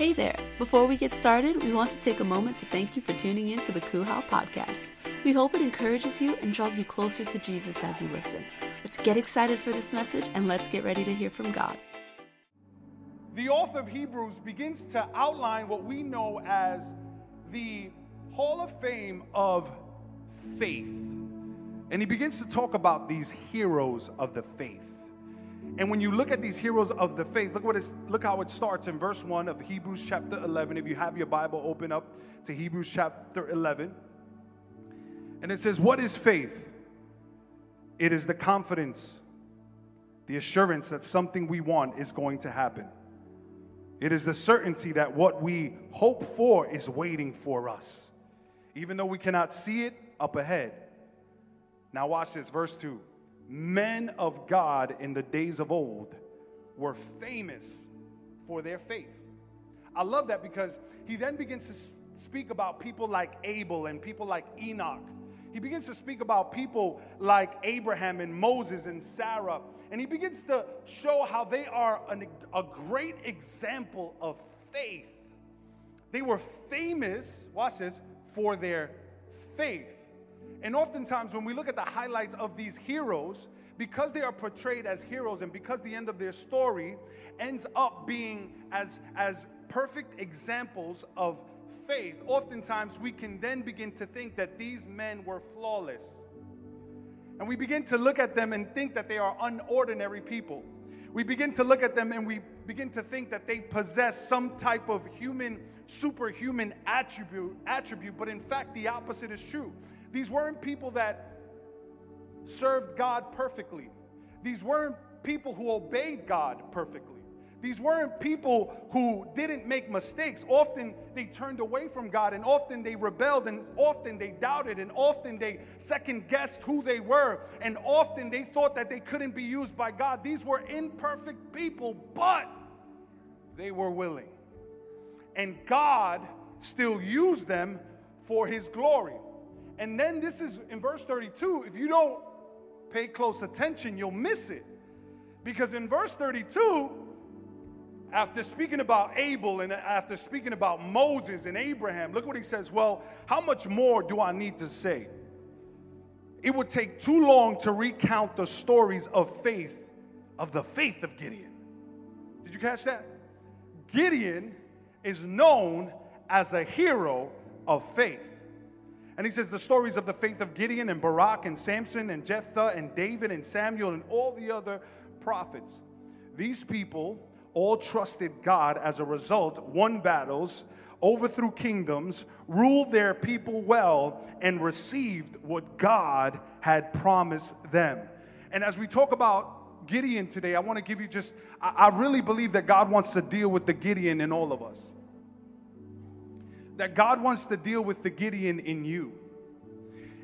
Hey there! Before we get started, we want to take a moment to thank you for tuning in to the Kuhau podcast. We hope it encourages you and draws you closer to Jesus as you listen. Let's get excited for this message and let's get ready to hear from God. The author of Hebrews begins to outline what we know as the Hall of Fame of faith. And he begins to talk about these heroes of the faith. And when you look at these heroes of the faith, look what it's, look how it starts in verse 1 of Hebrews chapter 11. If you have your Bible, open up to Hebrews chapter 11. And it says, What is faith? It is the confidence, the assurance that something we want is going to happen. It is the certainty that what we hope for is waiting for us, even though we cannot see it up ahead. Now, watch this, verse 2 men of God in the days of old were famous for their faith. I love that because he then begins to speak about people like Abel and people like Enoch. He begins to speak about people like Abraham and Moses and Sarah. And he begins to show how they are an, a great example of faith. They were famous, watch this, for their faith. And oftentimes, when we look at the highlights of these heroes, because they are portrayed as heroes and because the end of their story ends up being as, as perfect examples of faith, oftentimes we can then begin to think that these men were flawless. And we begin to look at them and think that they are unordinary people. We begin to look at them and we begin to think that they possess some type of human, superhuman attribute, attribute, but in fact, the opposite is true. These weren't people that served God perfectly. These weren't people who obeyed God perfectly. These weren't people who didn't make mistakes. Often they turned away from God, and often they rebelled, and often they doubted, and often they second guessed who they were, and often they thought that they couldn't be used by God. These were imperfect people, but they were willing. And God still used them for His glory. And then this is in verse 32. If you don't pay close attention, you'll miss it. Because in verse 32, after speaking about Abel and after speaking about Moses and Abraham, look what he says. Well, how much more do I need to say? It would take too long to recount the stories of faith, of the faith of Gideon. Did you catch that? Gideon is known as a hero of faith. And he says the stories of the faith of Gideon and Barak and Samson and Jephthah and David and Samuel and all the other prophets. These people all trusted God as a result, won battles, overthrew kingdoms, ruled their people well, and received what God had promised them. And as we talk about Gideon today, I want to give you just, I, really believe that God wants to deal with the Gideon in all of us that God wants to deal with the Gideon in you.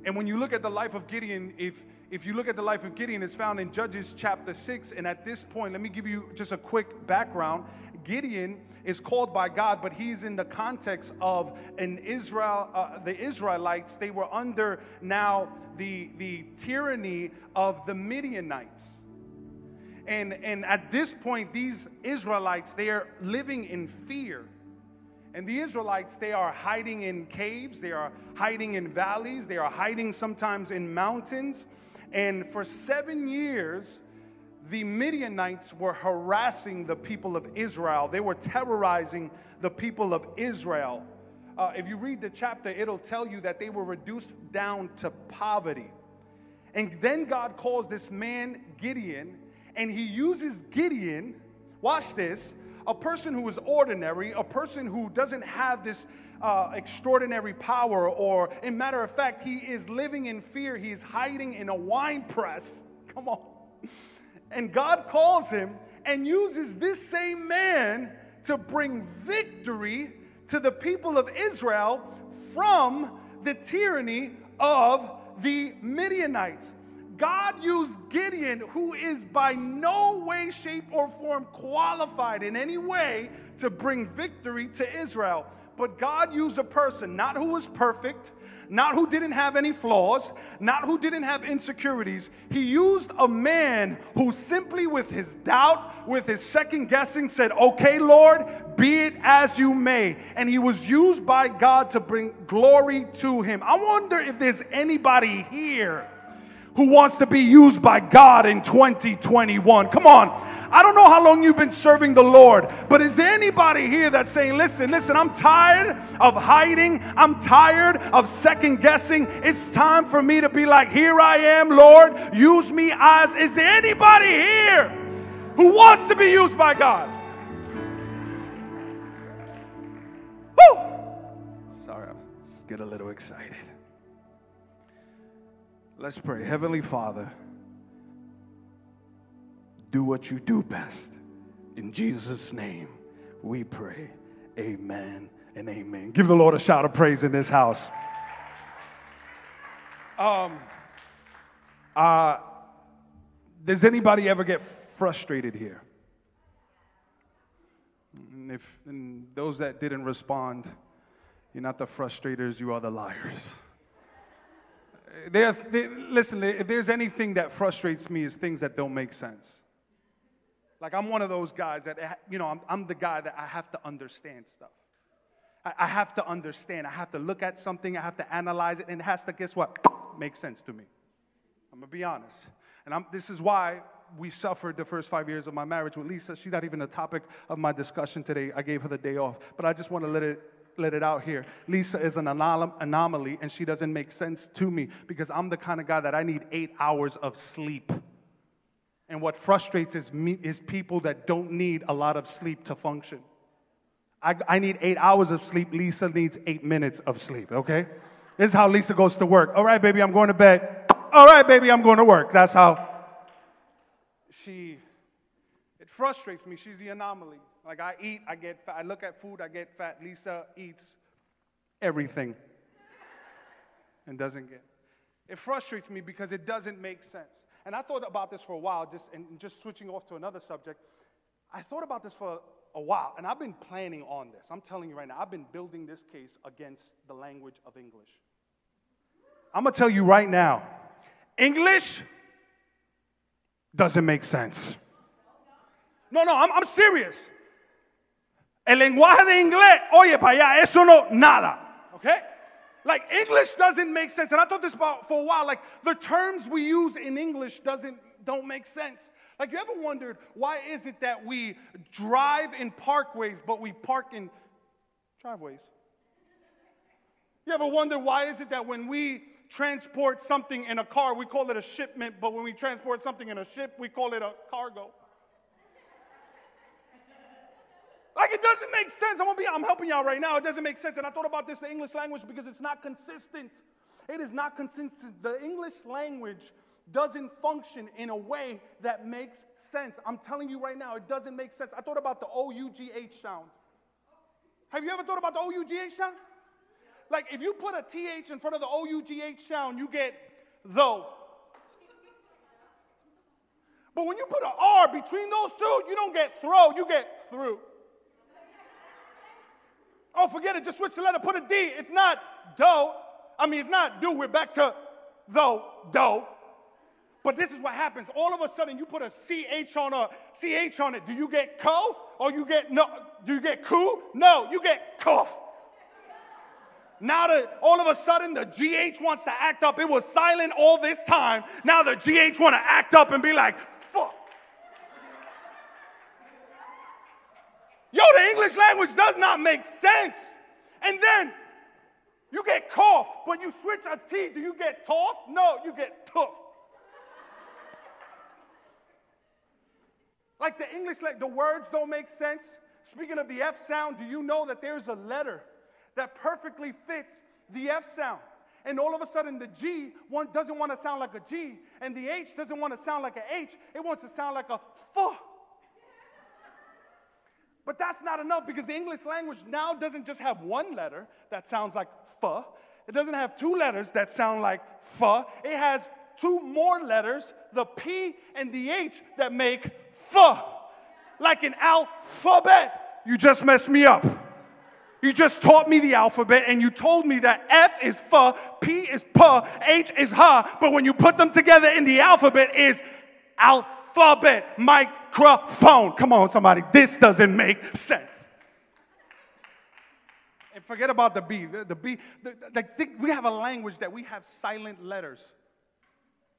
And when you look at the life of Gideon, if if you look at the life of Gideon, it's found in Judges chapter 6. And at this point, let me give you just a quick background. Gideon is called by God, but he's in the context of an Israel, uh, the Israelites. They were under now the, the tyranny of the Midianites. And, and at this point, these Israelites, they are living in fear. And the Israelites, they are hiding in caves, they are hiding in valleys, they are hiding sometimes in mountains. And for seven years, the Midianites were harassing the people of Israel. They were terrorizing the people of Israel. Uh, if you read the chapter, it'll tell you that they were reduced down to poverty. And then God calls this man Gideon, and he uses Gideon, watch this, a person who is ordinary, a person who doesn't have this uh, extraordinary power, or in matter of fact, he is living in fear. He is hiding in a wine press. Come on. And God calls him and uses this same man to bring victory to the people of Israel from the tyranny of the Midianites. God used Gideon, who is by no way, shape, or form qualified in any way to bring victory to Israel. But God used a person, not who was perfect, not who didn't have any flaws, not who didn't have insecurities. He used a man who simply, with his doubt, with his second guessing, said, Okay, Lord, be it as you may. And he was used by God to bring glory to him. I wonder if there's anybody here who wants to be used by God in 2021. Come on. I don't know how long you've been serving the Lord, but is there anybody here that's saying, listen, listen, I'm tired of hiding. I'm tired of second guessing. It's time for me to be like, here I am, Lord. Use me as. Is there anybody here who wants to be used by God? Woo! Sorry, I get a little excited. Let's pray. Heavenly Father, do what you do best. In Jesus' name, we pray. Amen and amen. Give the Lord a shout of praise in this house. Um, uh, does anybody ever get frustrated here? And if and those that didn't respond, you're not the frustrators, you are the liars. There, listen, if there's anything that frustrates me, is things that don't make sense. Like, I'm one of those guys that, eh, you know, I'm, I'm the guy that I have to understand stuff. I, I, have to understand. I have to look at something, I have to analyze it, and it has to, guess what? Make sense to me. I'm gonna be honest. And I'm, this is why we suffered the first five years of my marriage with Lisa. She's not even the topic of my discussion today. I gave her the day off. But I just want to let it let it out here. Lisa is an anom- anomaly and she doesn't make sense to me because I'm the kind of guy that I need eight hours of sleep. And what frustrates is, me, is people that don't need a lot of sleep to function. I, I need eight hours of sleep. Lisa needs eight minutes of sleep, okay? This is how Lisa goes to work. All right, baby, I'm going to bed. All right, baby, I'm going to work. That's how she, frustrates me. She's the anomaly. Like I eat, I get fat. I look at food, I get fat. Lisa eats everything and doesn't get. It frustrates me because it doesn't make sense. And I thought about this for a while, just and just switching off to another subject. I thought about this for a while, and I've been planning on this. I'm telling you right now, I've been building this case against the language of English. I'm gonna tell you right now, English doesn't make sense. No, no, I'm, I'm serious. El lenguaje de inglés, oye, para allá, eso no, nada. Okay? Like English doesn't make sense. And I thought this about for a while. Like the terms we use in English doesn't don't make sense. Like you ever wondered why is it that we drive in parkways but we park in driveways? You ever wonder why is it that when we transport something in a car, we call it a shipment, but when we transport something in a ship, we call it a cargo? Like it doesn't make sense. I'm, be, I'm helping y'all right now. It doesn't make sense. And I thought about this, the English language, because it's not consistent. It is not consistent. The English language doesn't function in a way that makes sense. I'm telling you right now, it doesn't make sense. I thought about the O U G H sound. Have you ever thought about the O U G H sound? Like if you put a TH in front of the O U G H sound, you get though. But when you put an R between those two, you don't get throw, you get through. Oh, forget it. Just switch the letter. Put a D. It's not do. I mean, it's not do. We're back to though, do. But this is what happens. All of a sudden, you put a CH on a CH on it. Do you get co or you get no? Do you get coo? No, you get cough. Now that all of a sudden the GH wants to act up, it was silent all this time. Now the GH want to act up and be like, Yo, the English language does not make sense. And then you get cough, but you switch a T. Do you get tough? No, you get tough. like the English, like the words don't make sense. Speaking of the F sound, do you know that there's a letter that perfectly fits the F sound? And all of a sudden, the G one doesn't want to sound like a G, and the H doesn't want to sound like a H. It wants to sound like a F. But that's not enough because the English language now doesn't just have one letter that sounds like f. It doesn't have two letters that sound like f. It has two more letters, the P and the H, that make f. Like an alphabet. You just messed me up. You just taught me the alphabet and you told me that F is for, P is puh, H is ha, but when you put them together in the alphabet is alphabet, microphone. Come on, somebody. This doesn't make sense. And forget about the B. The, the B, the, the, we have a language that we have silent letters.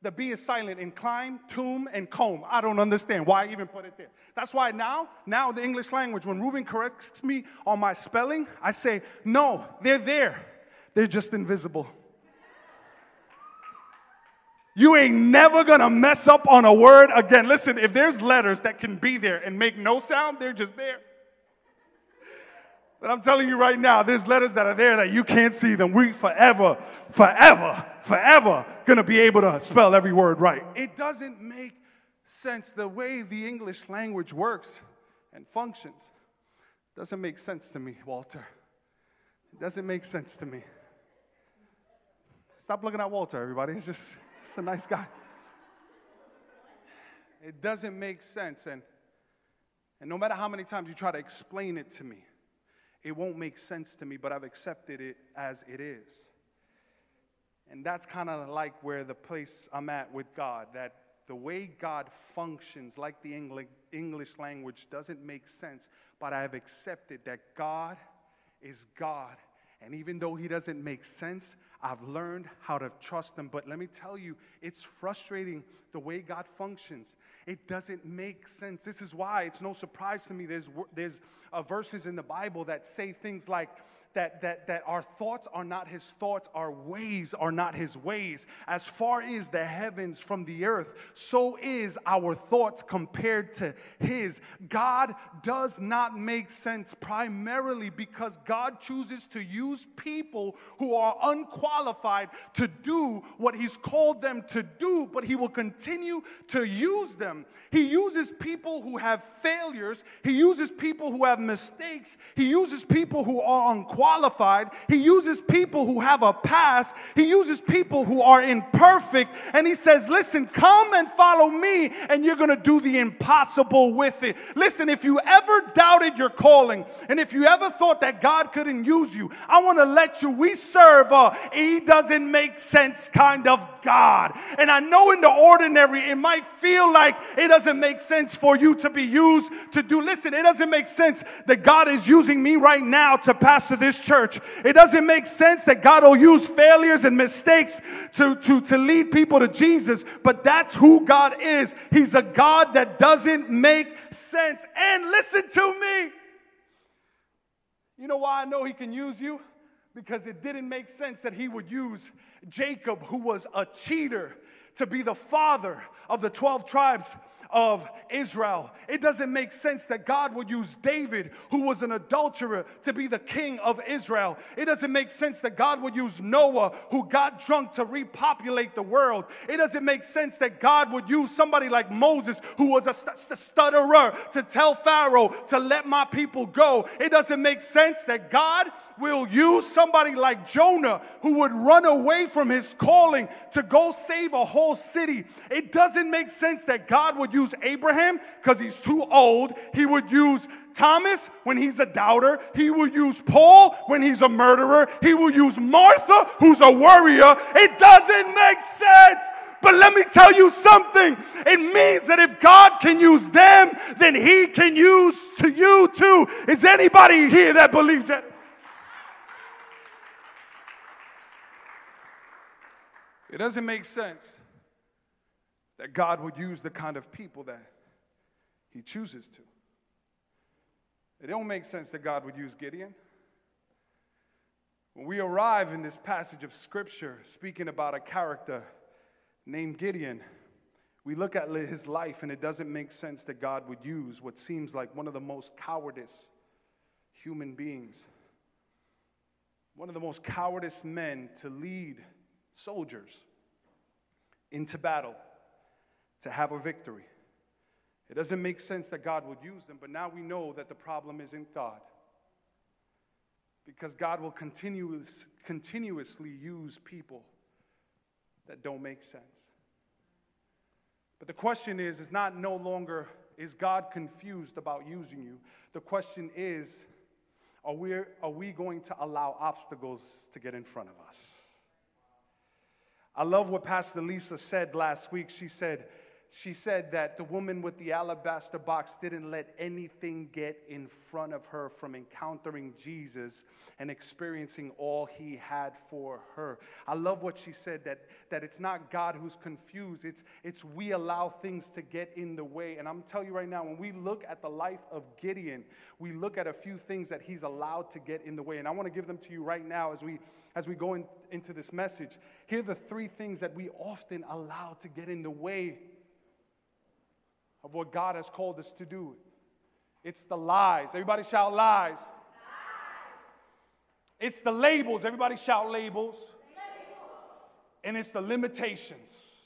The B is silent in climb, tomb, and comb. I don't understand why I even put it there. That's why now, now the English language, when Ruben corrects me on my spelling, I say, no, they're there. They're just invisible. You ain't never gonna mess up on a word again. Listen, if there's letters that can be there and make no sound, they're just there. But I'm telling you right now, there's letters that are there that you can't see them. We forever, forever, forever gonna be able to spell every word right. It doesn't make sense the way the English language works and functions. Doesn't make sense to me, Walter. It doesn't make sense to me. Stop looking at Walter, everybody. He's just, just a nice guy. It doesn't make sense. And, and no matter how many times you try to explain it to me, it won't make sense to me, but I've accepted it as it is. And that's kind of like where the place I'm at with God, that the way God functions, like the English language, doesn't make sense, but I have accepted that God is God. And even though He doesn't make sense, I've learned how to trust them. But let me tell you, it's frustrating the way God functions. It doesn't make sense. This is why it's no surprise to me. There's, there's uh, verses in the Bible that say things like, that, that, that our thoughts are not his thoughts, our ways are not his ways. As far as the heavens from the earth, so is our thoughts compared to his. God does not make sense primarily because God chooses to use people who are unqualified to do what he's called them to do, but he will continue to use them. He uses people who have failures, he uses people who have mistakes, he uses people who are unqualified qualified. He uses people who have a past. He uses people who are imperfect. And he says, listen, come and follow me and you're going to do the impossible with it. Listen, if you ever doubted your calling and if you ever thought that God couldn't use you, I want to let you, we serve a he doesn't make sense kind of God. And I know in the ordinary, it might feel like it doesn't make sense for you to be used to do. Listen, it doesn't make sense that God is using me right now to pastor this church. It doesn't make sense that God will use failures and mistakes to, to, to lead people to Jesus, but that's who God is. He's a God that doesn't make sense. And listen to me. You know why I know He can use you? Because it didn't make sense that He would use Jacob, who was a cheater, to be the father of the 12 tribes of Israel. It doesn't make sense that God would use David, who was an adulterer, to be the king of Israel. It doesn't make sense that God would use Noah, who got drunk, to repopulate the world. It doesn't make sense that God would use somebody like Moses, who was a st- stutterer, to tell Pharaoh to let my people go. It doesn't make sense that God will use somebody like Jonah, who would run away from his calling to go save a whole city. It doesn't make sense that God would use Abraham because he's too old. He would use Thomas when he's a doubter. He will use Paul when he's a murderer. He will use Martha, who's a worrier. It doesn't make sense. But let me tell you something. It means that if God can use them, then He can use to you too. Is anybody here that believes that? It doesn't make sense that God would use the kind of people that He chooses to. It don't make sense that God would use Gideon. When we arrive in this passage of Scripture speaking about a character named Gideon, we look at his life and it doesn't make sense that God would use what seems like one of the most cowardice human beings, one of the most cowardice men to lead soldiers into battle to have a victory. It doesn't make sense that God would use them, but now we know that the problem isn't God. Because God will continuous, continuously use people that don't make sense. But the question is, is not no longer, is God confused about using you? The question is, Or we, are we going to allow obstacles to get in front of us? I love what Pastor Lisa said last week. She said, she said that the woman with the alabaster box didn't let anything get in front of her from encountering Jesus and experiencing all he had for her. I love what she said that, that it's not God who's confused, it's, it's we allow things to get in the way. And I'm telling you right now, when we look at the life of Gideon, we look at a few things that he's allowed to get in the way. And I want to give them to you right now as we as we go in, into this message. Here are the three things that we often allow to get in the way of what God has called us to do. It's the lies. Everybody shout lies. lies. It's the labels. Everybody shout labels. labels. And it's the limitations.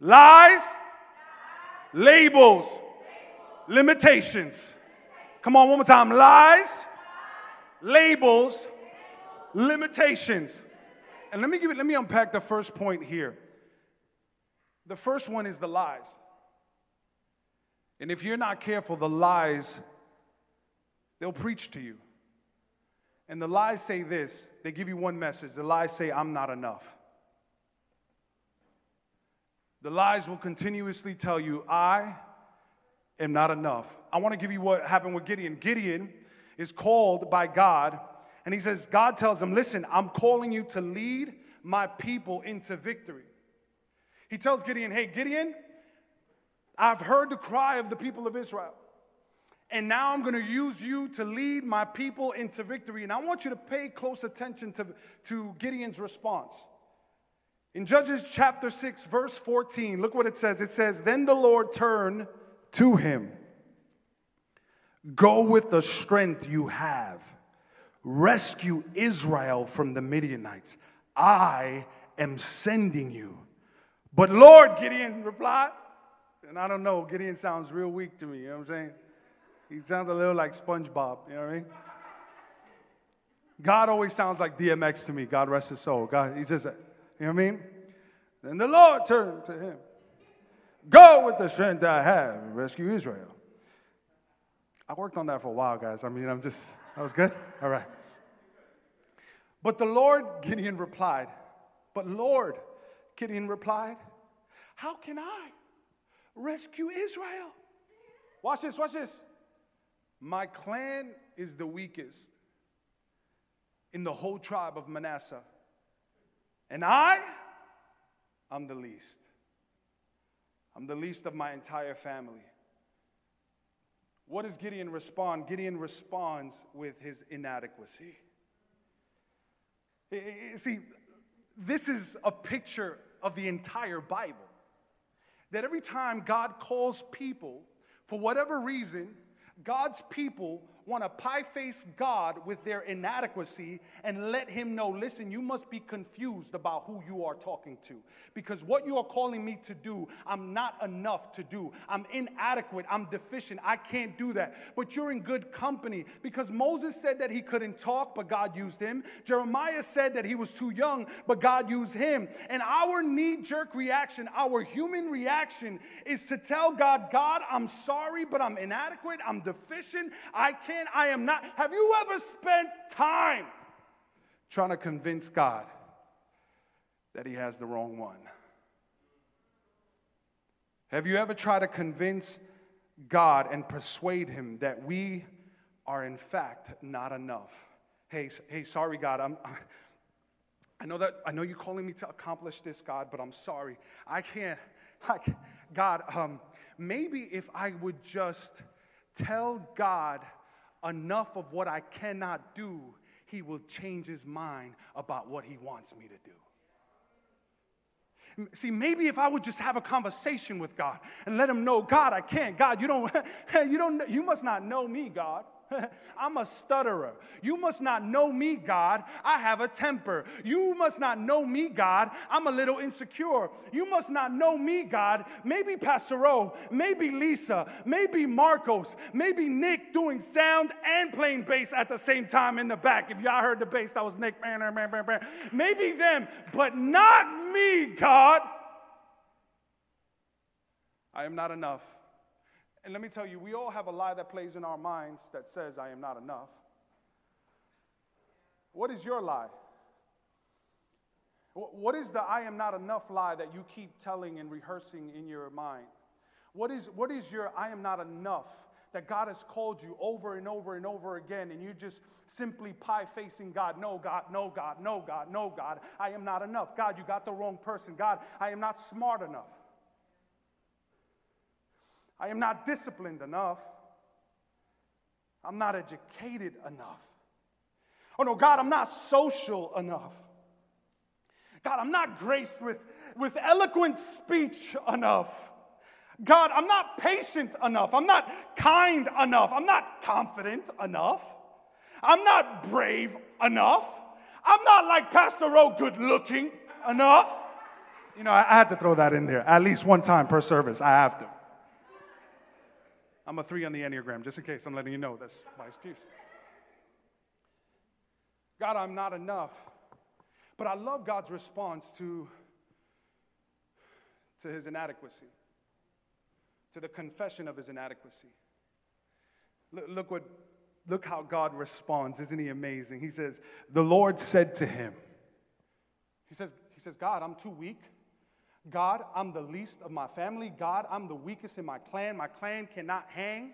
Lies, lies. Labels. labels, limitations. Come on, one more time. Lies, labels, limitations. And let me give it, let me unpack the first point here. The first one is the lies. And if you're not careful, the lies, they'll preach to you. And the lies say this they give you one message. The lies say, I'm not enough. The lies will continuously tell you, I am not enough. I want to give you what happened with Gideon. Gideon is called by God, and he says, God tells him, Listen, I'm calling you to lead my people into victory. He tells Gideon, Hey, Gideon, I've heard the cry of the people of Israel. And now I'm going to use you to lead my people into victory. And I want you to pay close attention to, to Gideon's response. In Judges chapter 6, verse 14, look what it says. It says, Then the Lord turned to him. Go with the strength you have. Rescue Israel from the Midianites. I am sending you. But Lord, Gideon replied, and I don't know, Gideon sounds real weak to me, you know what I'm saying? He sounds a little like SpongeBob, you know what I mean? God always sounds like DMX to me, God rest his soul. God, he's just, you know what I mean? Then the Lord turned to him. Go with the strength I have and rescue Israel. I worked on that for a while, guys. I mean, I'm just, that was good? All right. But the Lord, Gideon replied, But Lord, Gideon replied, How can I? Rescue Israel. Watch this, watch this. My clan is the weakest in the whole tribe of Manasseh, and I, I'm the least. I'm the least of my entire family. What does Gideon respond? Gideon responds with his inadequacy. See, this is a picture of the entire Bible that every time God calls people, for whatever reason, God's people want to pie face God with their inadequacy and let Him know listen, you must be confused about who you are talking to. Because what you are calling me to do, I'm not enough to do. I'm inadequate. I'm deficient. I can't do that. But you're in good company because Moses said that he couldn't talk, but God used him. Jeremiah said that he was too young, but God used him. And our knee jerk reaction, our human reaction, is to tell God, God, I'm sorry, but I'm inadequate. I'm deficient. I can't I am not. Have you ever spent time trying to convince God that He has the wrong one? Have you ever tried to convince God and persuade Him that we are, in fact, not enough? Hey, hey, sorry, God, I'm. I know that I know you're calling me to accomplish this, God, but I'm sorry. I can't. I can't. God, um, maybe if I would just tell God enough of what I cannot do, he will change his mind about what he wants me to do. See, maybe if I would just have a conversation with God and let him know, God, I can't. God, you don't, you don't, you must not know me, God. I'm a stutterer. You must not know me, God. I have a temper. You must not know me, God. I'm a little insecure. You must not know me, God. Maybe Pastor O, maybe Lisa, maybe Marcos, maybe Nick doing sound and playing bass at the same time in the back. If y'all heard the bass, that was Nick. Maybe them, but not me, God. I am not enough. And let me tell you, we all have a lie that plays in our minds that says, I am not enough. What is your lie? What is the I am not enough lie that you keep telling and rehearsing in your mind? What is, what is your I am not enough that God has called you over and over and over again, and you just simply pie facing God? No, God, no, God, no, God, no, God. I am not enough. God, you got the wrong person. God, I am not smart enough. I am not disciplined enough. I'm not educated enough. Oh no, God, I'm not social enough. God, I'm not graced with, with eloquent speech enough. God, I'm not patient enough. I'm not kind enough. I'm not confident enough. I'm not brave enough. I'm not like Pastor O, good looking enough. You know, I, I had to throw that in there at least one time per service. I have to. I'm a three on the Enneagram, just in case I'm letting you know that's my excuse. God, I'm not enough. But I love God's response to, to his inadequacy, to the confession of his inadequacy. Look, look, what, look how God responds. Isn't he amazing? He says, The Lord said to him, He says, he says God, I'm too weak. God, I'm the least of my family. God, I'm the weakest in my clan. My clan cannot hang.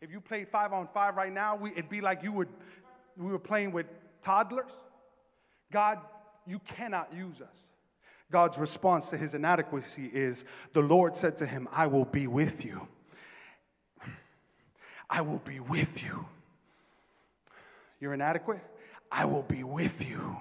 If you played five on five right now, we, it'd be like you would, we were playing with toddlers. God, you cannot use us. God's response to his inadequacy is the Lord said to him, I will be with you. I will be with you. You're inadequate? I will be with you.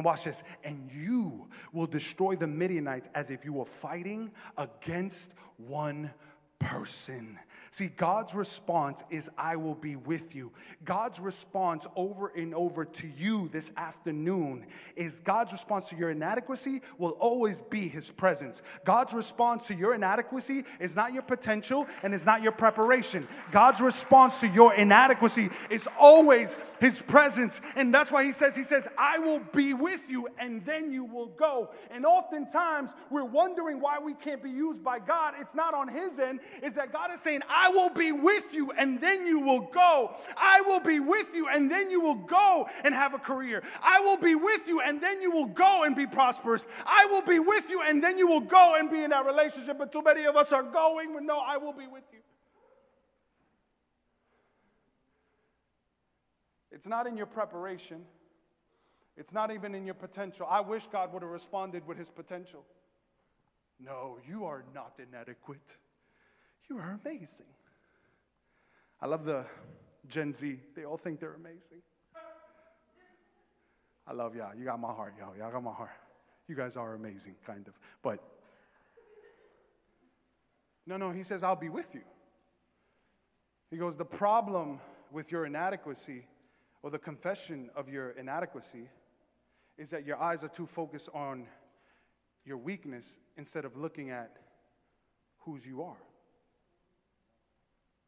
And watch this. And you will destroy the Midianites as if you were fighting against one person. See, God's response is, I will be with you. God's response over and over to you this afternoon is God's response to your inadequacy will always be His presence. God's response to your inadequacy is not your potential and is not your preparation. God's response to your inadequacy is always His presence. And that's why He says, He says, I will be with you and then you will go. And oftentimes we're wondering why we can't be used by God. It's not on His end, it's that God is saying, I will be with you and then you will go. I will be with you and then you will go and have a career. I will be with you and then you will go and be prosperous. I will be with you and then you will go and be in that relationship. But too many of us are going with no, I will be with you. It's not in your preparation. It's not even in your potential. I wish God would have responded with his potential. No, you are not inadequate. You are amazing. I love the Gen Z. They all think they're amazing. I love y'all. You got my heart, y'all. Y'all got my heart. You guys are amazing, kind of. But no, no, he says, I'll be with you. He goes, The problem with your inadequacy or the confession of your inadequacy is that your eyes are too focused on your weakness instead of looking at whose you are.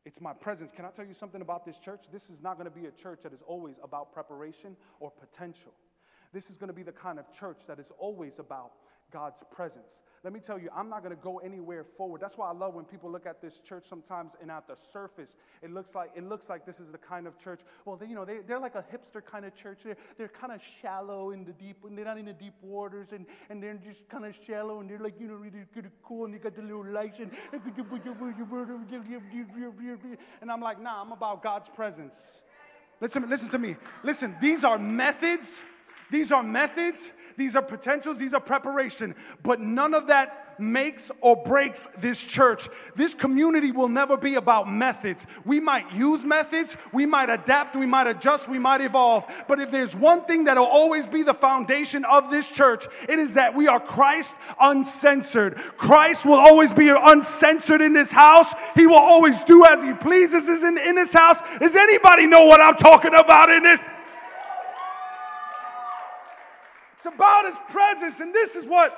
It's my presence. Can I tell you something about this church? This is not going to be a church that is always about preparation or potential. This is going to be the kind of church that is always about God's presence. Let me tell you, I'm not going to go anywhere forward. That's why I love when people look at this church sometimes and at the surface, it looks like it looks like this is the kind of church. Well, they, you know, they, they're like a hipster kind of church. They're, they're kind of shallow in the deep, and they're not in the deep waters, and, and they're just kind of shallow, and they're like, you know, really cool, and they got the little lights, and, and I'm like, nah, I'm about God's presence. Listen, listen to me. Listen, these are methods these are methods, these are potentials, these are preparation, but none of that makes or breaks this church. This community will never be about methods. We might use methods, we might adapt, we might adjust, we might evolve. But if there's one thing that'll always be the foundation of this church, it is that we are Christ uncensored. Christ will always be uncensored in this house. He will always do as he pleases in, in this house. Does anybody know what I'm talking about in this? It's about his presence. And this is what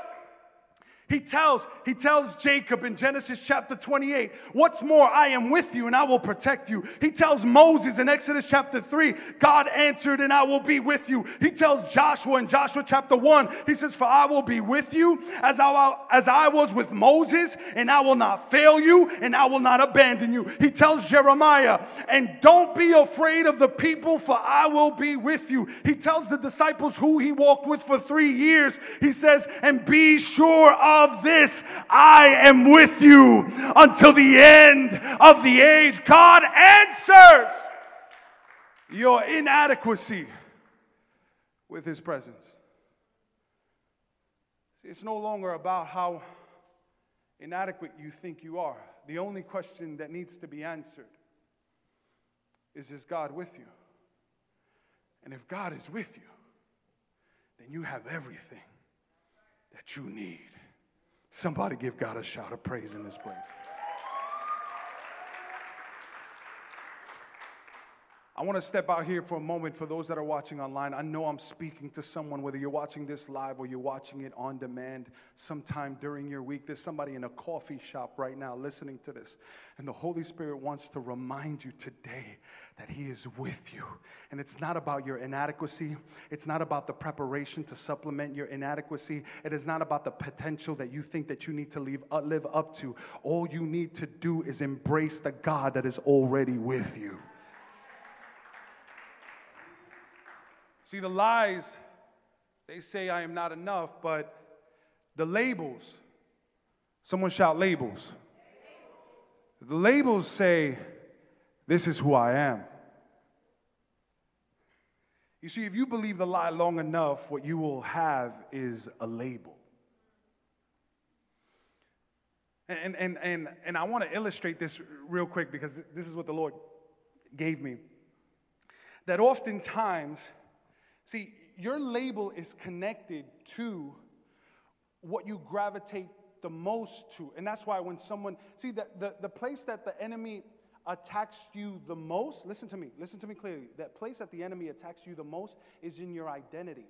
He tells, he tells Jacob in Genesis chapter 28, what's more, I am with you and I will protect you. He tells Moses in Exodus chapter 3, God answered and I will be with you. He tells Joshua in Joshua chapter 1, he says, for I will be with you as I, as I was with Moses and I will not fail you and I will not abandon you. He tells Jeremiah, and don't be afraid of the people for I will be with you. He tells the disciples who he walked with for three years, he says, and be sure of of this, I am with you until the end of the age. God answers your inadequacy with his presence. It's no longer about how inadequate you think you are. The only question that needs to be answered is Is God with you? And if God is with you, then you have everything that you need. Somebody give God a shout of praise in this place. I want to step out here for a moment for those that are watching online. I know I'm speaking to someone, whether you're watching this live or you're watching it on demand sometime during your week. There's somebody in a coffee shop right now listening to this. And the Holy Spirit wants to remind you today that He is with you. And it's not about your inadequacy, it's not about the preparation to supplement your inadequacy, it is not about the potential that you think that you need to leave, uh, live up to. All you need to do is embrace the God that is already with you. See, the lies, they say I am not enough, but the labels, someone shout labels. The labels say, This is who I am. You see, if you believe the lie long enough, what you will have is a label. And, and, and, and I want to illustrate this real quick because this is what the Lord gave me. That oftentimes, see, your label is connected to what you gravitate the most to. And that's why when someone, see, the, the, the place that the enemy attacks you the most, listen to me, listen to me clearly. That place that the enemy attacks you the most is in your identity.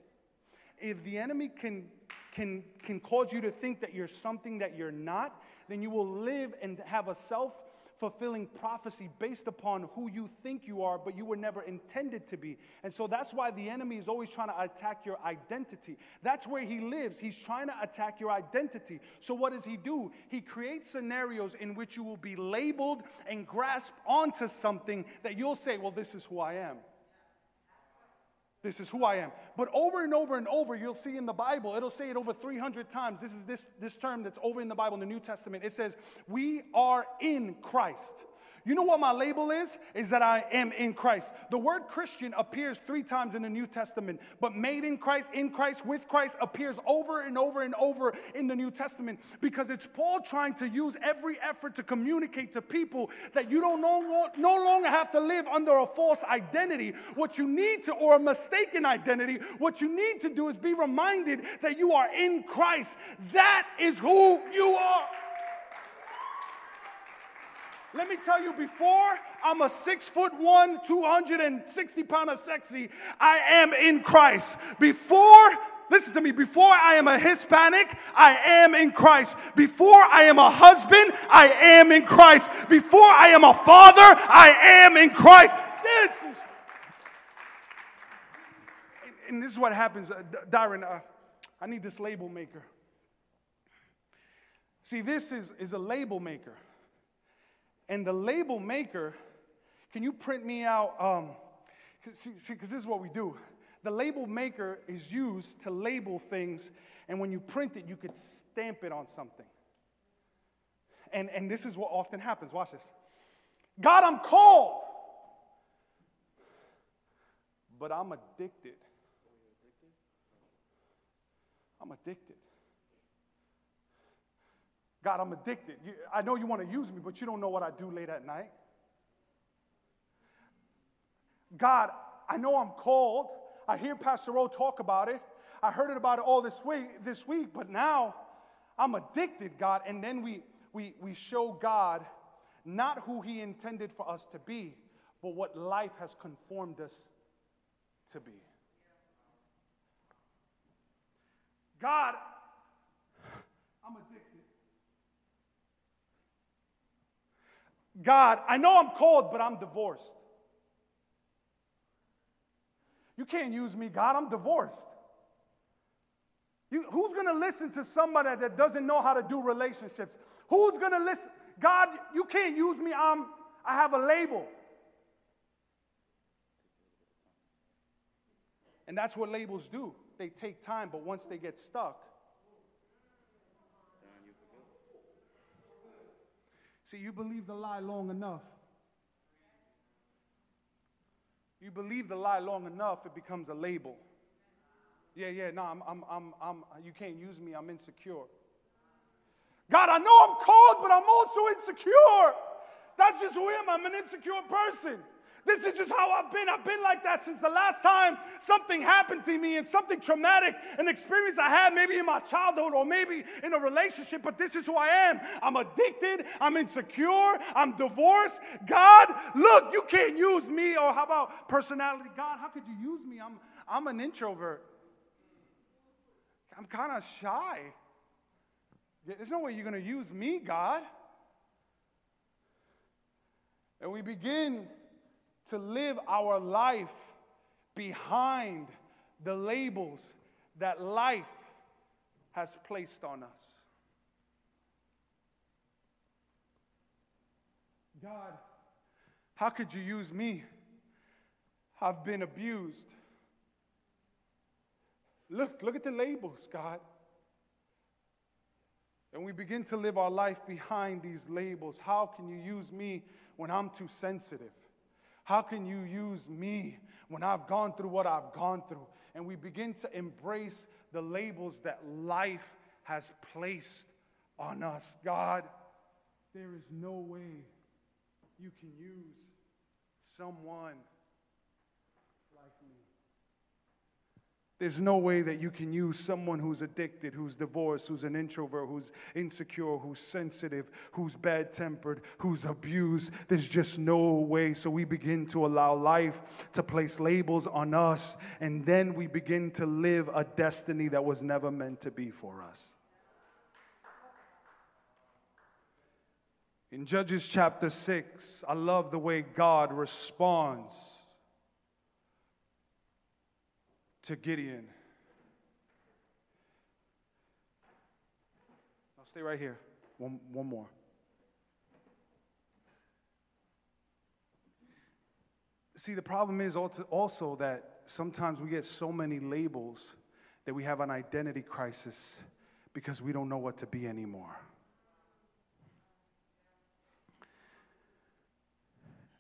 If the enemy can, can, can cause you to think that you're something that you're not, then you will live and have a self fulfilling prophecy based upon who you think you are, but you were never intended to be. And so that's why the enemy is always trying to attack your identity. That's where he lives. He's trying to attack your identity. So what does he do? He creates scenarios in which you will be labeled and grasp onto something that you'll say, well, this is who I am. This is who I am. But over and over and over, you'll see in the Bible, it'll say it over 300 times. This is this, this term that's over in the Bible in the New Testament. It says, We are in Christ. You know what my label is? Is that I am in Christ. The word Christian appears three times in the New Testament, but made in Christ, in Christ, with Christ appears over and over and over in the New Testament because it's Paul trying to use every effort to communicate to people that you don't no, no longer have to live under a false identity. What you need to, or a mistaken identity, what you need to do is be reminded that you are in Christ. That is who you are. Let me tell you, before I'm a six foot one, 260 pound of sexy, I am in Christ. Before Listen to me. Before I am a Hispanic, I am in Christ. Before I am a husband, I am in Christ. Before I am a father, I am in Christ. This is. And this is what happens, uh, Darren. Uh, I need this label maker. See, this is, is a label maker. And the label maker, can you print me out? Um, see, because this is what we do. The label maker is used to label things, and when you print it, you could stamp it on something. And, and this is what often happens. Watch this. God, I'm called, but I'm addicted. I'm addicted. God, I'm addicted. You, I know you want to use me, but you don't know what I do late at night. God, I know I'm called. I hear Pastor O talk about it. I heard it about it all this week, this week, but now I'm addicted, God. And then we, we, we show God not who He intended for us to be, but what life has conformed us to be. God, I'm addicted. God, I know I'm called, but I'm divorced. You can't use me, God. I'm divorced. You, who's going to listen to somebody that doesn't know how to do relationships? Who's going to listen? God, you can't use me. I'm, I have a label. And that's what labels do. They take time, but once they get stuck, see, you believe the lie long enough. You believe the lie long enough, it becomes a label. Yeah, yeah, no, I'm, I'm, I'm, I'm, you can't use me, I'm insecure. God, I know I'm called, but I'm also insecure. That's just who I am. I'm an insecure person. This is just how I've been. I've been like that since the last time something happened to me and something traumatic, an experience I had maybe in my childhood or maybe in a relationship, but this is who I am. I'm addicted. I'm insecure. I'm divorced. God, look, you can't use me. Or how about personality? God, how could you use me? I'm, I'm an introvert. I'm kind of shy. There's no way you're going to use me, God. And we begin to live our life behind the labels that life has placed on us. God, how could you use me? I've been abused. Look, look at the labels, God. And we begin to live our life behind these labels. How can you use me when I'm too sensitive? How can you use me when I've gone through what I've gone through? And we begin to embrace the labels that life has placed on us. God, there is no way you can use someone There's no way that you can use someone who's addicted, who's divorced, who's an introvert, who's insecure, who's sensitive, who's bad tempered, who's abused. There's just no way. So we begin to allow life to place labels on us, and then we begin to live a destiny that was never meant to be for us. In Judges chapter 6, I love the way God responds to Gideon. I'll stay right here. One, one more. See, the problem is also that sometimes we get so many labels that we have an identity crisis because we don't know what to be anymore.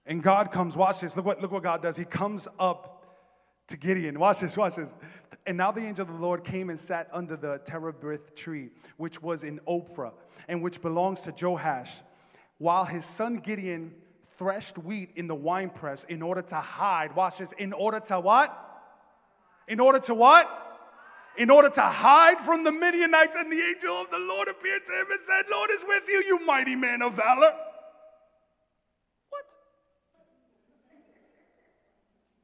And God comes, watch this, look what, look what God does. He comes up to Gideon. Watch this, watch this. And now the angel of the Lord came and sat under the terebinth tree, which was in Ophrah, and which belongs to Joash, while his son Gideon threshed wheat in the winepress in order to hide. Watch this. In order to what? In order to what? In order to hide from the Midianites, and the angel of the Lord appeared to him and said, Lord is with you, you mighty man of valor.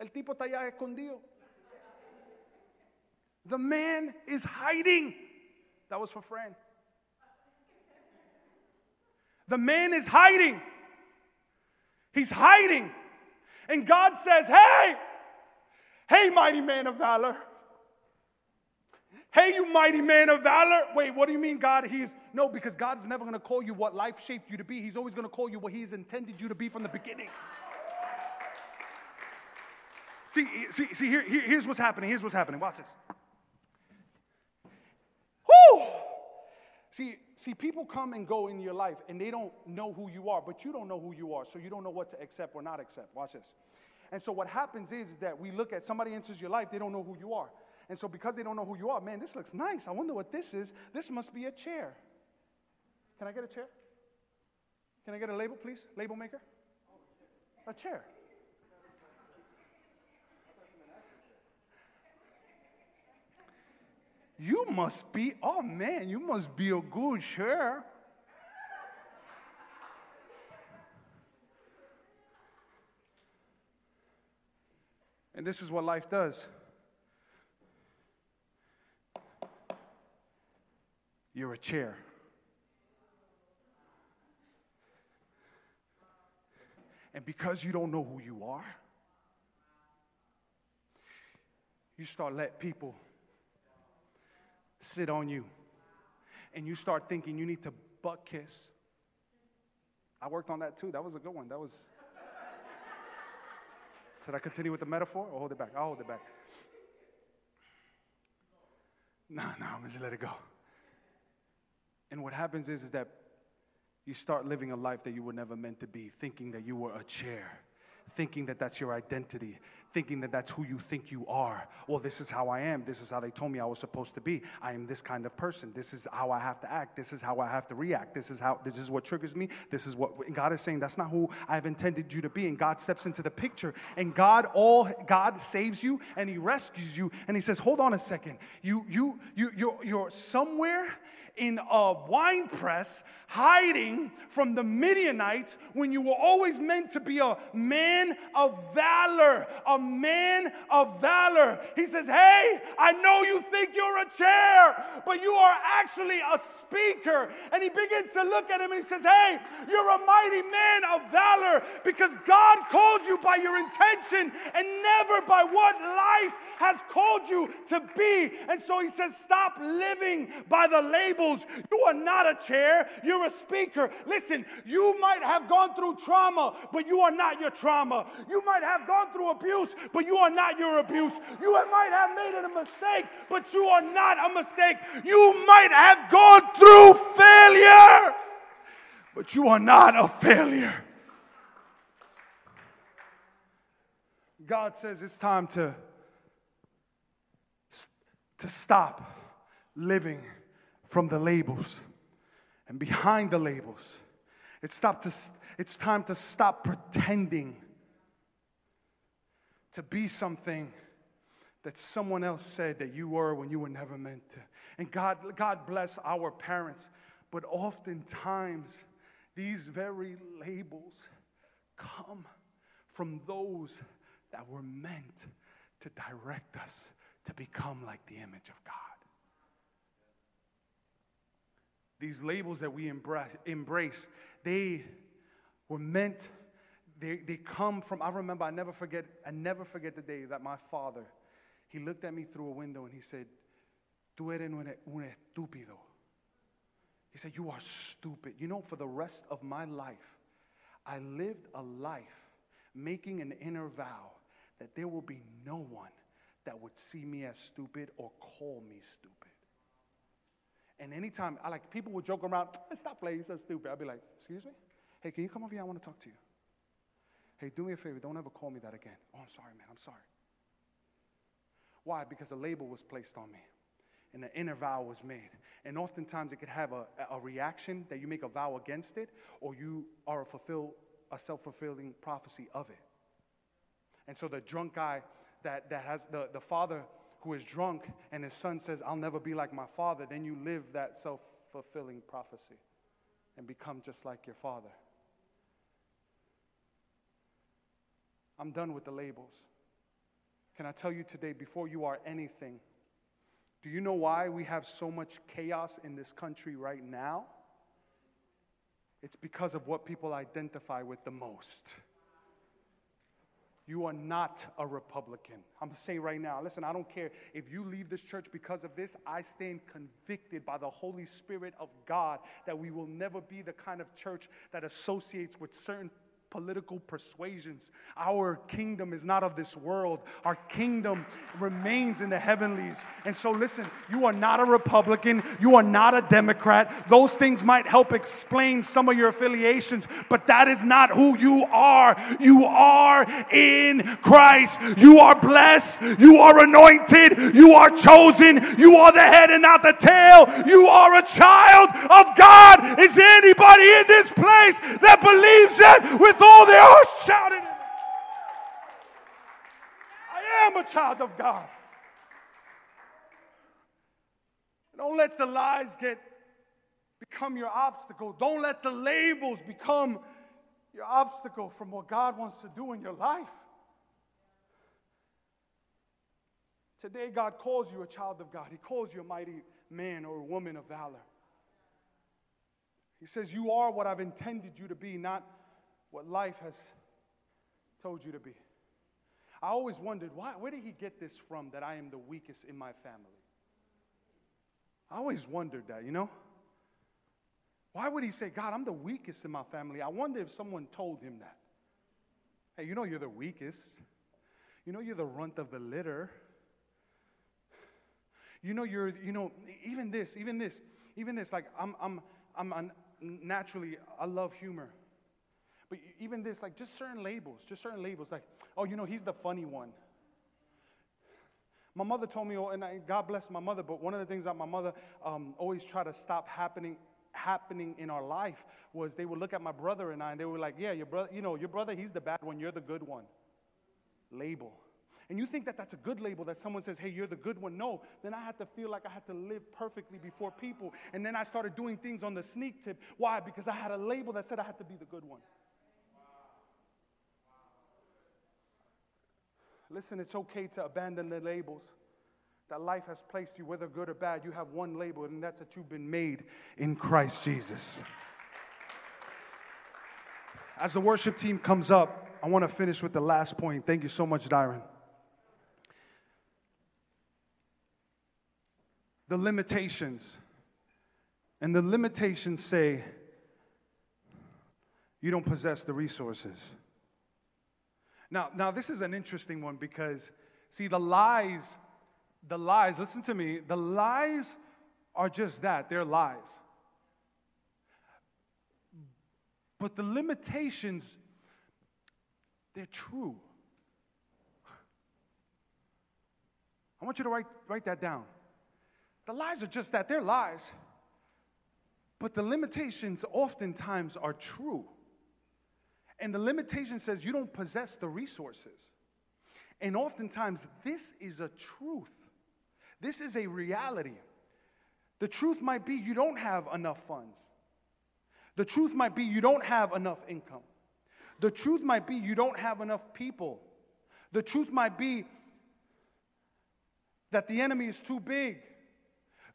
El tipo está allá escondido. The man is hiding. That was for Fran. The man is hiding. He's hiding. And God says, Hey, hey, mighty man of valor. Hey, you mighty man of valor. Wait, what do you mean, God? He's no, because God is never going to call you what life shaped you to be. He's always going to call you what He's intended you to be from the beginning. See, see, see here, here, here's what's happening. Here's what's happening. Watch this. Whoo! See, see, people come and go in your life and they don't know who you are, but you don't know who you are, so you don't know what to accept or not accept. Watch this. And so what happens is that we look at somebody enters your life, they don't know who you are. And so because they don't know who you are, man, this looks nice. I wonder what this is. This must be a chair. Can I get a chair? Can I get a label, please? Label maker? A chair. You must be, oh man, you must be a good chair. And this is what life does. You're a chair. And because you don't know who you are, you start letting people sit on you. And you start thinking you need to butt kiss. I worked on that too. That was a good one. That was. Should I continue with the metaphor or hold it back? I'll hold it back. No, no, I'm just let it go. And what happens is, is that you start living a life that you were never meant to be, thinking that you were a chair, thinking that that's your identity, thinking that that's who you think you are. Well, this is how I am. This is how they told me I was supposed to be. I am this kind of person. This is how I have to act. This is how I have to react. This is how this is what triggers me. This is what God is saying that's not who I've intended you to be. And God steps into the picture and God all God saves you and he rescues you and he says, "Hold on a second. You you you you're, you're somewhere in a wine press hiding from the Midianites when you were always meant to be a man of valor, a man of valor. He says, Hey, I know you think you're a chair, but you are actually a speaker. And he begins to look at him and he says, Hey, you're a mighty man of valor because God calls you by your intention and never by what life has called you to be. And so he says, Stop living by the labels. You are not a chair, you're a speaker. Listen, you might have gone through trauma, but you are not your trauma. You might have gone through abuse, but you are not your abuse. You might have made a mistake, but you are not a mistake. You might have gone through failure, but you are not a failure. God says it's time to, to stop living from the labels and behind the labels. It's, stop to, it's time to stop pretending to be something that someone else said that you were when you were never meant to. And God, God bless our parents, but oftentimes these very labels come from those that were meant to direct us to become like the image of God. These labels that we embrace, they were meant they, they come from, I remember, I never forget, I never forget the day that my father, he looked at me through a window and he said, Tú eres un, estúpido. He said, You are stupid. You know, for the rest of my life, I lived a life making an inner vow that there will be no one that would see me as stupid or call me stupid. And anytime, I like people would joke around, stop playing so stupid. I'd be like, excuse me? Hey, can you come over here? I want to talk to you. Hey, do me a favor, don't ever call me that again. Oh, I'm sorry, man, I'm sorry. Why? Because a label was placed on me and an inner vow was made. And oftentimes it could have a, a reaction that you make a vow against it, or you are a fulfill a self-fulfilling prophecy of it. And so the drunk guy that, that has the, the father who is drunk and his son says, I'll never be like my father, then you live that self-fulfilling prophecy and become just like your father. I'm done with the labels. Can I tell you today, before you are anything, do you know why we have so much chaos in this country right now? It's because of what people identify with the most. You are not a Republican. I'm gonna say right now, listen, I don't care if you leave this church because of this, I stand convicted by the Holy Spirit of God that we will never be the kind of church that associates with certain political persuasions. Our kingdom is not of this world. Our kingdom remains in the heavenlies. And so, listen, you are not a Republican. You are not a Democrat. Those things might help explain some of your affiliations, but that is not who you are. You are in Christ. You are blessed. You are anointed. You are chosen. You are the head and not the tail. You are a child of God. Is anybody in this place that believes that with all their heart shouted. I am a child of God. Don't let the lies get become your obstacle. Don't let the labels become your obstacle from what God wants to do in your life. Today, God calls you a child of God. He calls you a mighty man or a woman of valor. He says, You are what I've intended you to be, not what life has told you to be. I always wondered, why, where did he get this from that I am the weakest in my family? I always wondered that, you know? Why would he say, God, I'm the weakest in my family? I wonder if someone told him that. Hey, you know you're the weakest. You know you're the runt of the litter. You know you're, you know, even this, even this, even this, like I'm, I'm, I'm, I'm naturally, I love humor. But even this, like just certain labels, just certain labels, like, oh, you know, he's the funny one. My mother told me, oh, and I, God bless my mother, but one of the things that my mother um, always tried to stop happening happening in our life was they would look at my brother and I and they were like, yeah, your brother, you know, your brother, he's the bad one, you're the good one. Label. And you think that that's a good label that someone says, hey, you're the good one. No, then I had to feel like I had to live perfectly before people. And then I started doing things on the sneak tip. Why? Because I had a label that said I had to be the good one. Listen, it's okay to abandon the labels that life has placed you, whether good or bad. You have one label, and that's that you've been made in Christ Jesus. As the worship team comes up, I want to finish with the last point. Thank you so much, Dyron. The limitations. And the limitations say you don't possess the resources. Now, now this is an interesting one because, see, the lies, the lies, listen to me, the lies are just that they're lies. But the limitations, they're true. I want you to write, write that down. The lies are just that, they're lies. But the limitations oftentimes are true. And the limitation says you don't possess the resources. And oftentimes, this is a truth. This is a reality. The truth might be you don't have enough funds. The truth might be you don't have enough income. The truth might be you don't have enough people. The truth might be that the enemy is too big.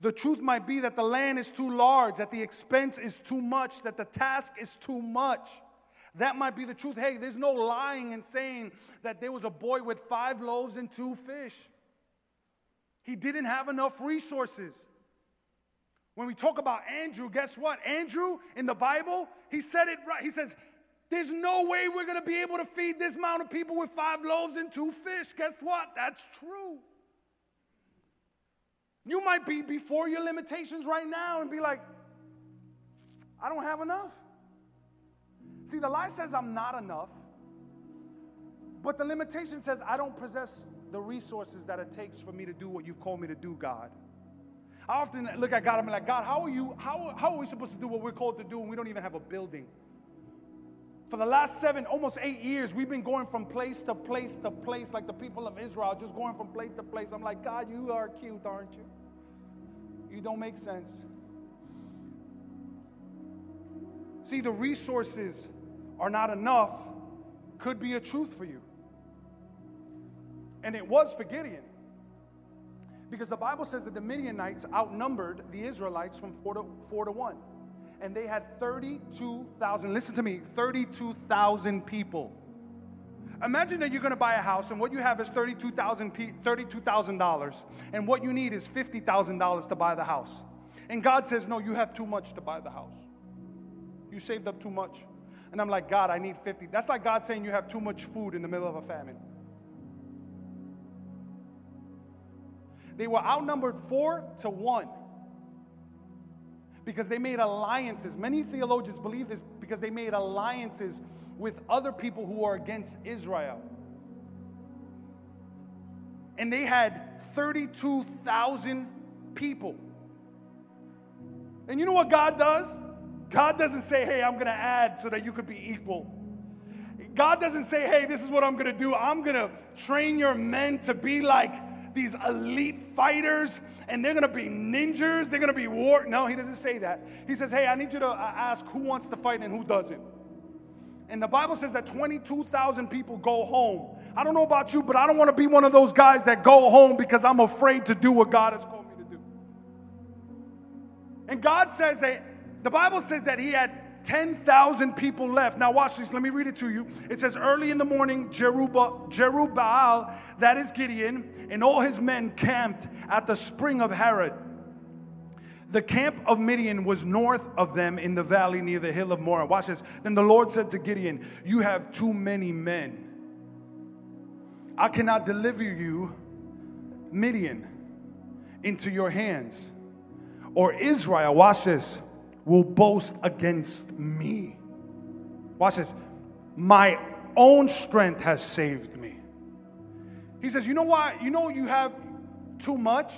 The truth might be that the land is too large, that the expense is too much, that the task is too much. That might be the truth. Hey, there's no lying and saying that there was a boy with five loaves and two fish. He didn't have enough resources. When we talk about Andrew, guess what? Andrew in the Bible, he said it right. He says, There's no way we're going to be able to feed this amount of people with five loaves and two fish. Guess what? That's true. You might be before your limitations right now and be like, I don't have enough. See, the lie says I'm not enough, but the limitation says I don't possess the resources that it takes for me to do what you've called me to do, God. I often look at God and be like, God, how are you, how, how are we supposed to do what we're called to do we don't even have a building? For the last seven, almost eight years, we've been going from place to place to place, like the people of Israel, just going from place to place. I'm like, God, you are cute, aren't you? You don't make sense. See, the resources are not enough could be a truth for you. And it was for Gideon. Because the Bible says that the Midianites outnumbered the Israelites from four to, four to one. And they had 32,000, listen to me, 32,000 people. Imagine that you're gonna buy a house and what you have is $32,000 $32, and what you need is $50,000 to buy the house. And God says, No, you have too much to buy the house. You saved up too much. And I'm like, God, I need 50. That's like God saying you have too much food in the middle of a famine. They were outnumbered four to one because they made alliances. Many theologians believe this because they made alliances with other people who are against Israel. And they had 32,000 people. And you know what God does? God doesn't say, hey, I'm going to add so that you could be equal. God doesn't say, hey, this is what I'm going to do. I'm going to train your men to be like these elite fighters and they're going to be ninjas. They're going to be war. No, he doesn't say that. He says, hey, I need you to uh, ask who wants to fight and who doesn't. And the Bible says that 22,000 people go home. I don't know about you, but I don't want to be one of those guys that go home because I'm afraid to do what God has called me to do. And God says that the Bible says that he had 10,000 people left. Now, watch this. Let me read it to you. It says, Early in the morning, Jerubbaal, that is Gideon, and all his men camped at the spring of Harod. The camp of Midian was north of them in the valley near the hill of Moreh. Watch this. Then the Lord said to Gideon, You have too many men. I cannot deliver you, Midian, into your hands. Or Israel, watch this, will boast against me. Watch this. My own strength has saved me. He says, You know why? You know you have too much?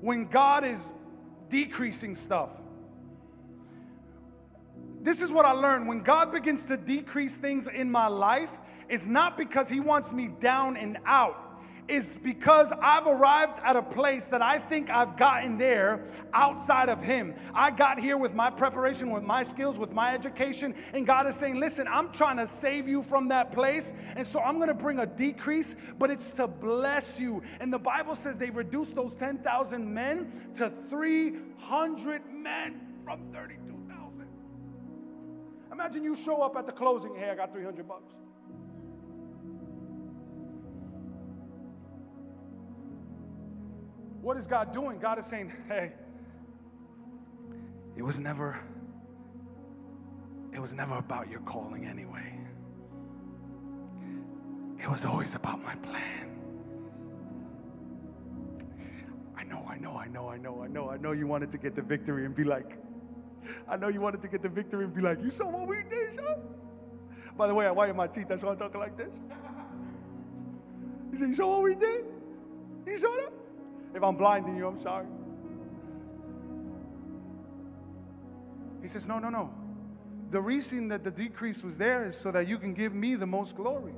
When God is decreasing stuff. This is what I learned. When God begins to decrease things in my life, it's not because He wants me down and out is because I've arrived at a place that I think I've gotten there outside of Him. I got here with my preparation, with my skills, with my education, and God is saying, Listen, I'm trying to save you from that place, and so I'm gonna bring a decrease, but it's to bless you. And the Bible says they reduced those 10,000 men to 300 men from 32,000. Imagine you show up at the closing, hey, I got 300 bucks. What is God doing? God is saying, hey, it was never it was never about your calling anyway. It was always about my plan. I know, I know, I know, I know, I know, I know you wanted to get the victory and be like, I know you wanted to get the victory and be like, you saw what we did, yo? By the way, I whiten my teeth, that's why I'm talking like this. He said, You saw what we did? You saw that? If I'm blinding you, I'm sorry. He says, No, no, no. The reason that the decrease was there is so that you can give me the most glory.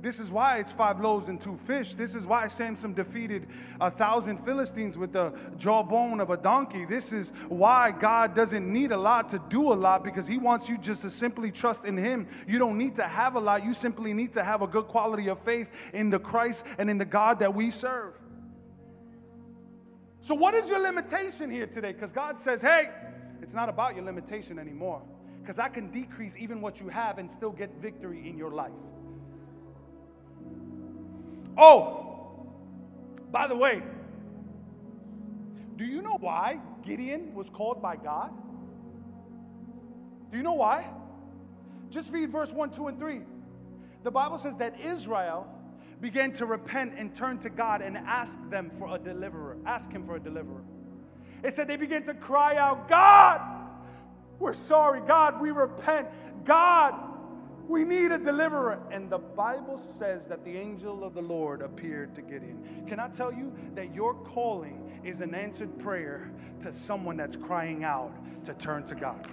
This is why it's five loaves and two fish. This is why Samson defeated a thousand Philistines with the jawbone of a donkey. This is why God doesn't need a lot to do a lot because He wants you just to simply trust in Him. You don't need to have a lot, you simply need to have a good quality of faith in the Christ and in the God that we serve. So, what is your limitation here today? Because God says, hey, it's not about your limitation anymore. Because I can decrease even what you have and still get victory in your life. Oh, by the way, do you know why Gideon was called by God? Do you know why? Just read verse 1, 2, and 3. The Bible says that Israel began to repent and turn to God and ask them for a deliverer. Ask Him for a deliverer. It said they began to cry out, God, we're sorry. God, we repent. God, we need a deliverer. And the Bible says that the angel of the Lord appeared to Gideon. Can I tell you that your calling is an answered prayer to someone that's crying out to turn to God?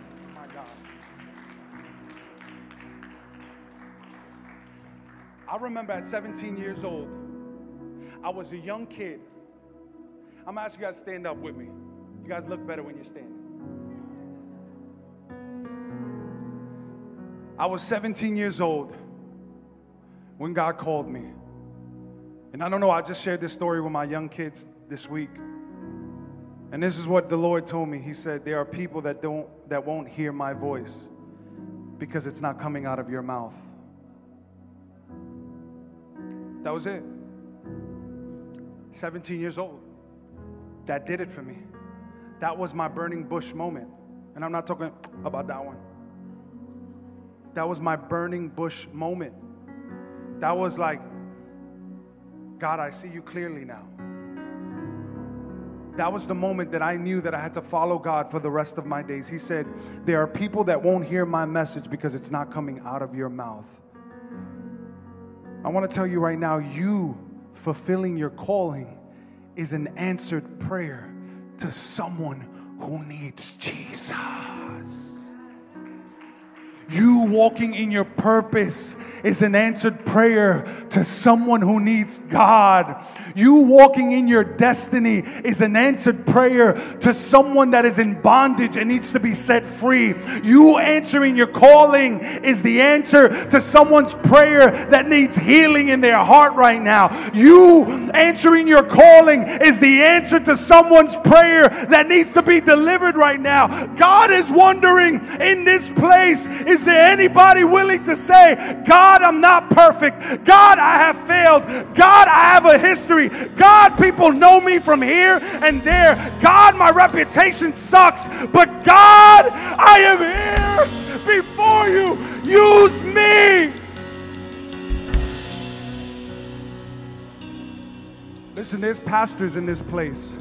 I remember at 17 years old, I was a young kid. I'm gonna ask you guys to stand up with me. You guys look better when you're standing. I was 17 years old when God called me. And I don't know, I just shared this story with my young kids this week. And this is what the Lord told me. He said, There are people that don't that won't hear my voice because it's not coming out of your mouth. That was it. 17 years old. That did it for me. That was my burning bush moment. And I'm not talking about that one. That was my burning bush moment. That was like, God, I see you clearly now. That was the moment that I knew that I had to follow God for the rest of my days. He said, There are people that won't hear my message because it's not coming out of your mouth. I want to tell you right now, you fulfilling your calling is an answered prayer to someone who needs Jesus. You walking in your purpose is an answered prayer to someone who needs God. You walking in your destiny is an answered prayer to someone that is in bondage and needs to be set free. You answering your calling is the answer to someone's prayer that needs healing in their heart right now. You answering your calling is the answer to someone's prayer that needs to be delivered right now. God is wondering in this place, is there anybody willing to say, God, I'm not perfect. God, I have failed. God, I have a history. God, people know me from here and there. God, my reputation sucks. But God, I am here before you. Use me. Listen, there's pastors in this place.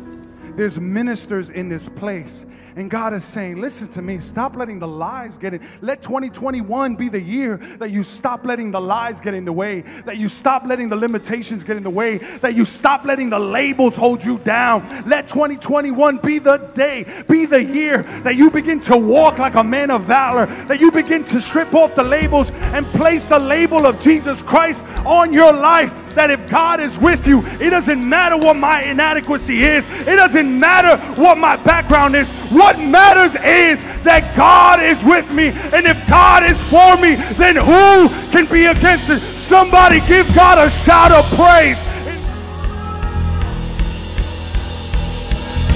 There's ministers in this place. And God is saying, listen to me, stop letting the lies get in. Let 2021 be the year that you stop letting the lies get in the way, that you stop letting the limitations get in the way, that you stop letting the labels hold you down. Let 2021 be the day, be the year that you begin to walk like a man of valor, that you begin to strip off the labels and place the label of Jesus Christ on your life. That if God is with you, it doesn't matter what my inadequacy is, it doesn't matter what my background is. What matters is that God is with me. And if God is for me, then who can be against it? Somebody give God a shout of praise.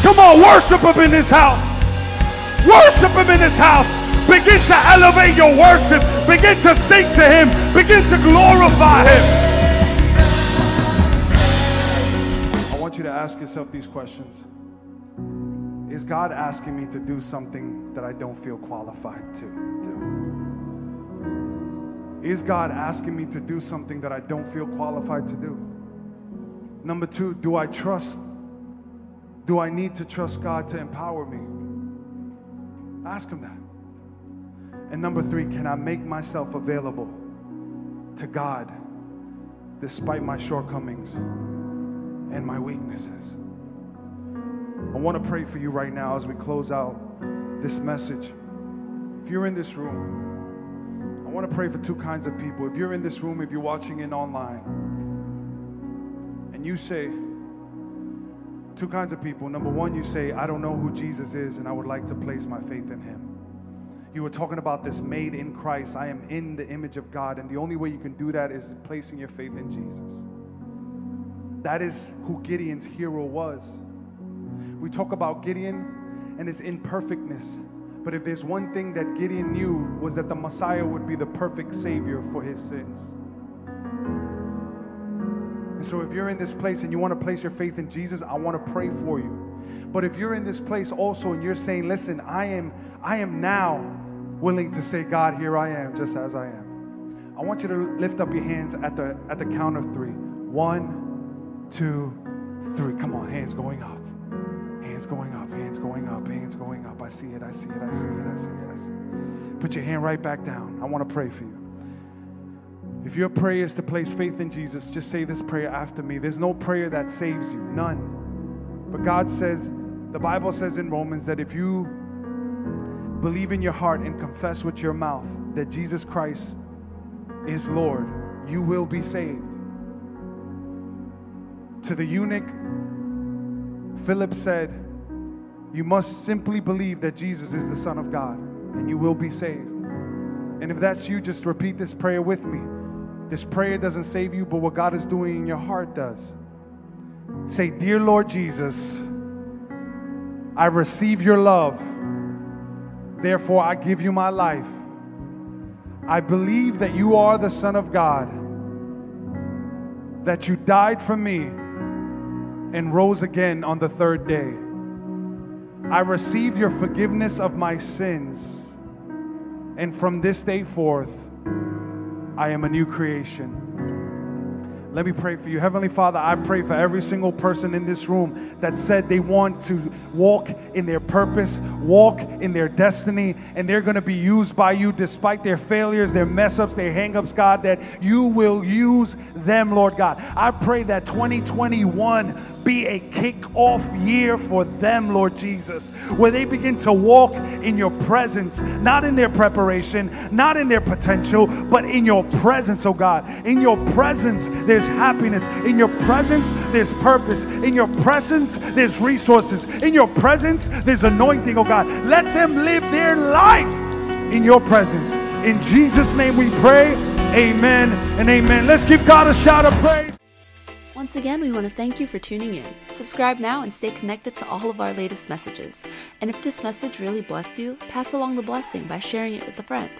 Come on, worship Him in this house. Worship Him in this house. Begin to elevate your worship. Begin to sing to Him. Begin to glorify Him. I want you to ask yourself these questions. Is God asking me to do something that I don't feel qualified to do? Is God asking me to do something that I don't feel qualified to do? Number two, do I trust? Do I need to trust God to empower me? Ask Him that. And number three, can I make myself available to God despite my shortcomings and my weaknesses? I want to pray for you right now as we close out this message. If you're in this room, I want to pray for two kinds of people. If you're in this room, if you're watching it online, and you say, two kinds of people. Number one, you say, I don't know who Jesus is, and I would like to place my faith in him. You were talking about this made in Christ. I am in the image of God, and the only way you can do that is placing your faith in Jesus. That is who Gideon's hero was. We talk about Gideon and his imperfectness. But if there's one thing that Gideon knew was that the Messiah would be the perfect Savior for his sins. And so if you're in this place and you want to place your faith in Jesus, I want to pray for you. But if you're in this place also and you're saying, listen, I am, I am now willing to say, God, here I am, just as I am. I want you to lift up your hands at the at the count of three. One, two, three. Come on, hands going up. Hands going up, hands going up, hands going up. I see it, I see it, I see it, I see it, I see it. Put your hand right back down. I want to pray for you. If your prayer is to place faith in Jesus, just say this prayer after me. There's no prayer that saves you, none. But God says, the Bible says in Romans that if you believe in your heart and confess with your mouth that Jesus Christ is Lord, you will be saved. To the eunuch, Philip said, You must simply believe that Jesus is the Son of God, and you will be saved. And if that's you, just repeat this prayer with me. This prayer doesn't save you, but what God is doing in your heart does. Say, Dear Lord Jesus, I receive your love. Therefore, I give you my life. I believe that you are the Son of God, that you died for me and rose again on the third day. I receive your forgiveness of my sins, and from this day forth, I am a new creation. Let me pray for you. Heavenly Father, I pray for every single person in this room that said they want to walk in their purpose, walk in their destiny, and they're going to be used by you despite their failures, their mess ups, their hang ups, God, that you will use them, Lord God. I pray that 2021 be a kick-off year for them, Lord Jesus, where they begin to walk in your presence, not in their preparation, not in their potential, but in your presence, oh God. In your presence, happiness. In your presence, there's purpose. In your presence, there's resources. In your presence, there's anointing, oh God. Let them live their life in your presence. In Jesus' name we pray. Amen and amen. Let's give God a shout of praise. Once again, we want to thank you for tuning in. Subscribe now and stay connected to all of our latest messages. And if this message really blessed you, pass along the blessing by sharing it with a friend.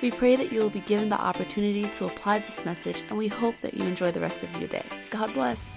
We pray that you will be given the opportunity to apply this message, and we hope that you enjoy the rest of your day. God bless.